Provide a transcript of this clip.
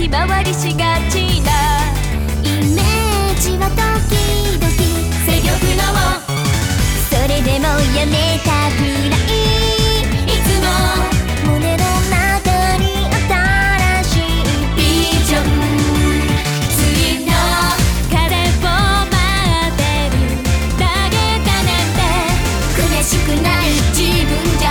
ひまわりしがちなイメージは時々制御不能それでもやめたくない。いつも胸の中に新しいビジョン。次の彼を待ってる。だけだなんて。悔しくない自分じゃ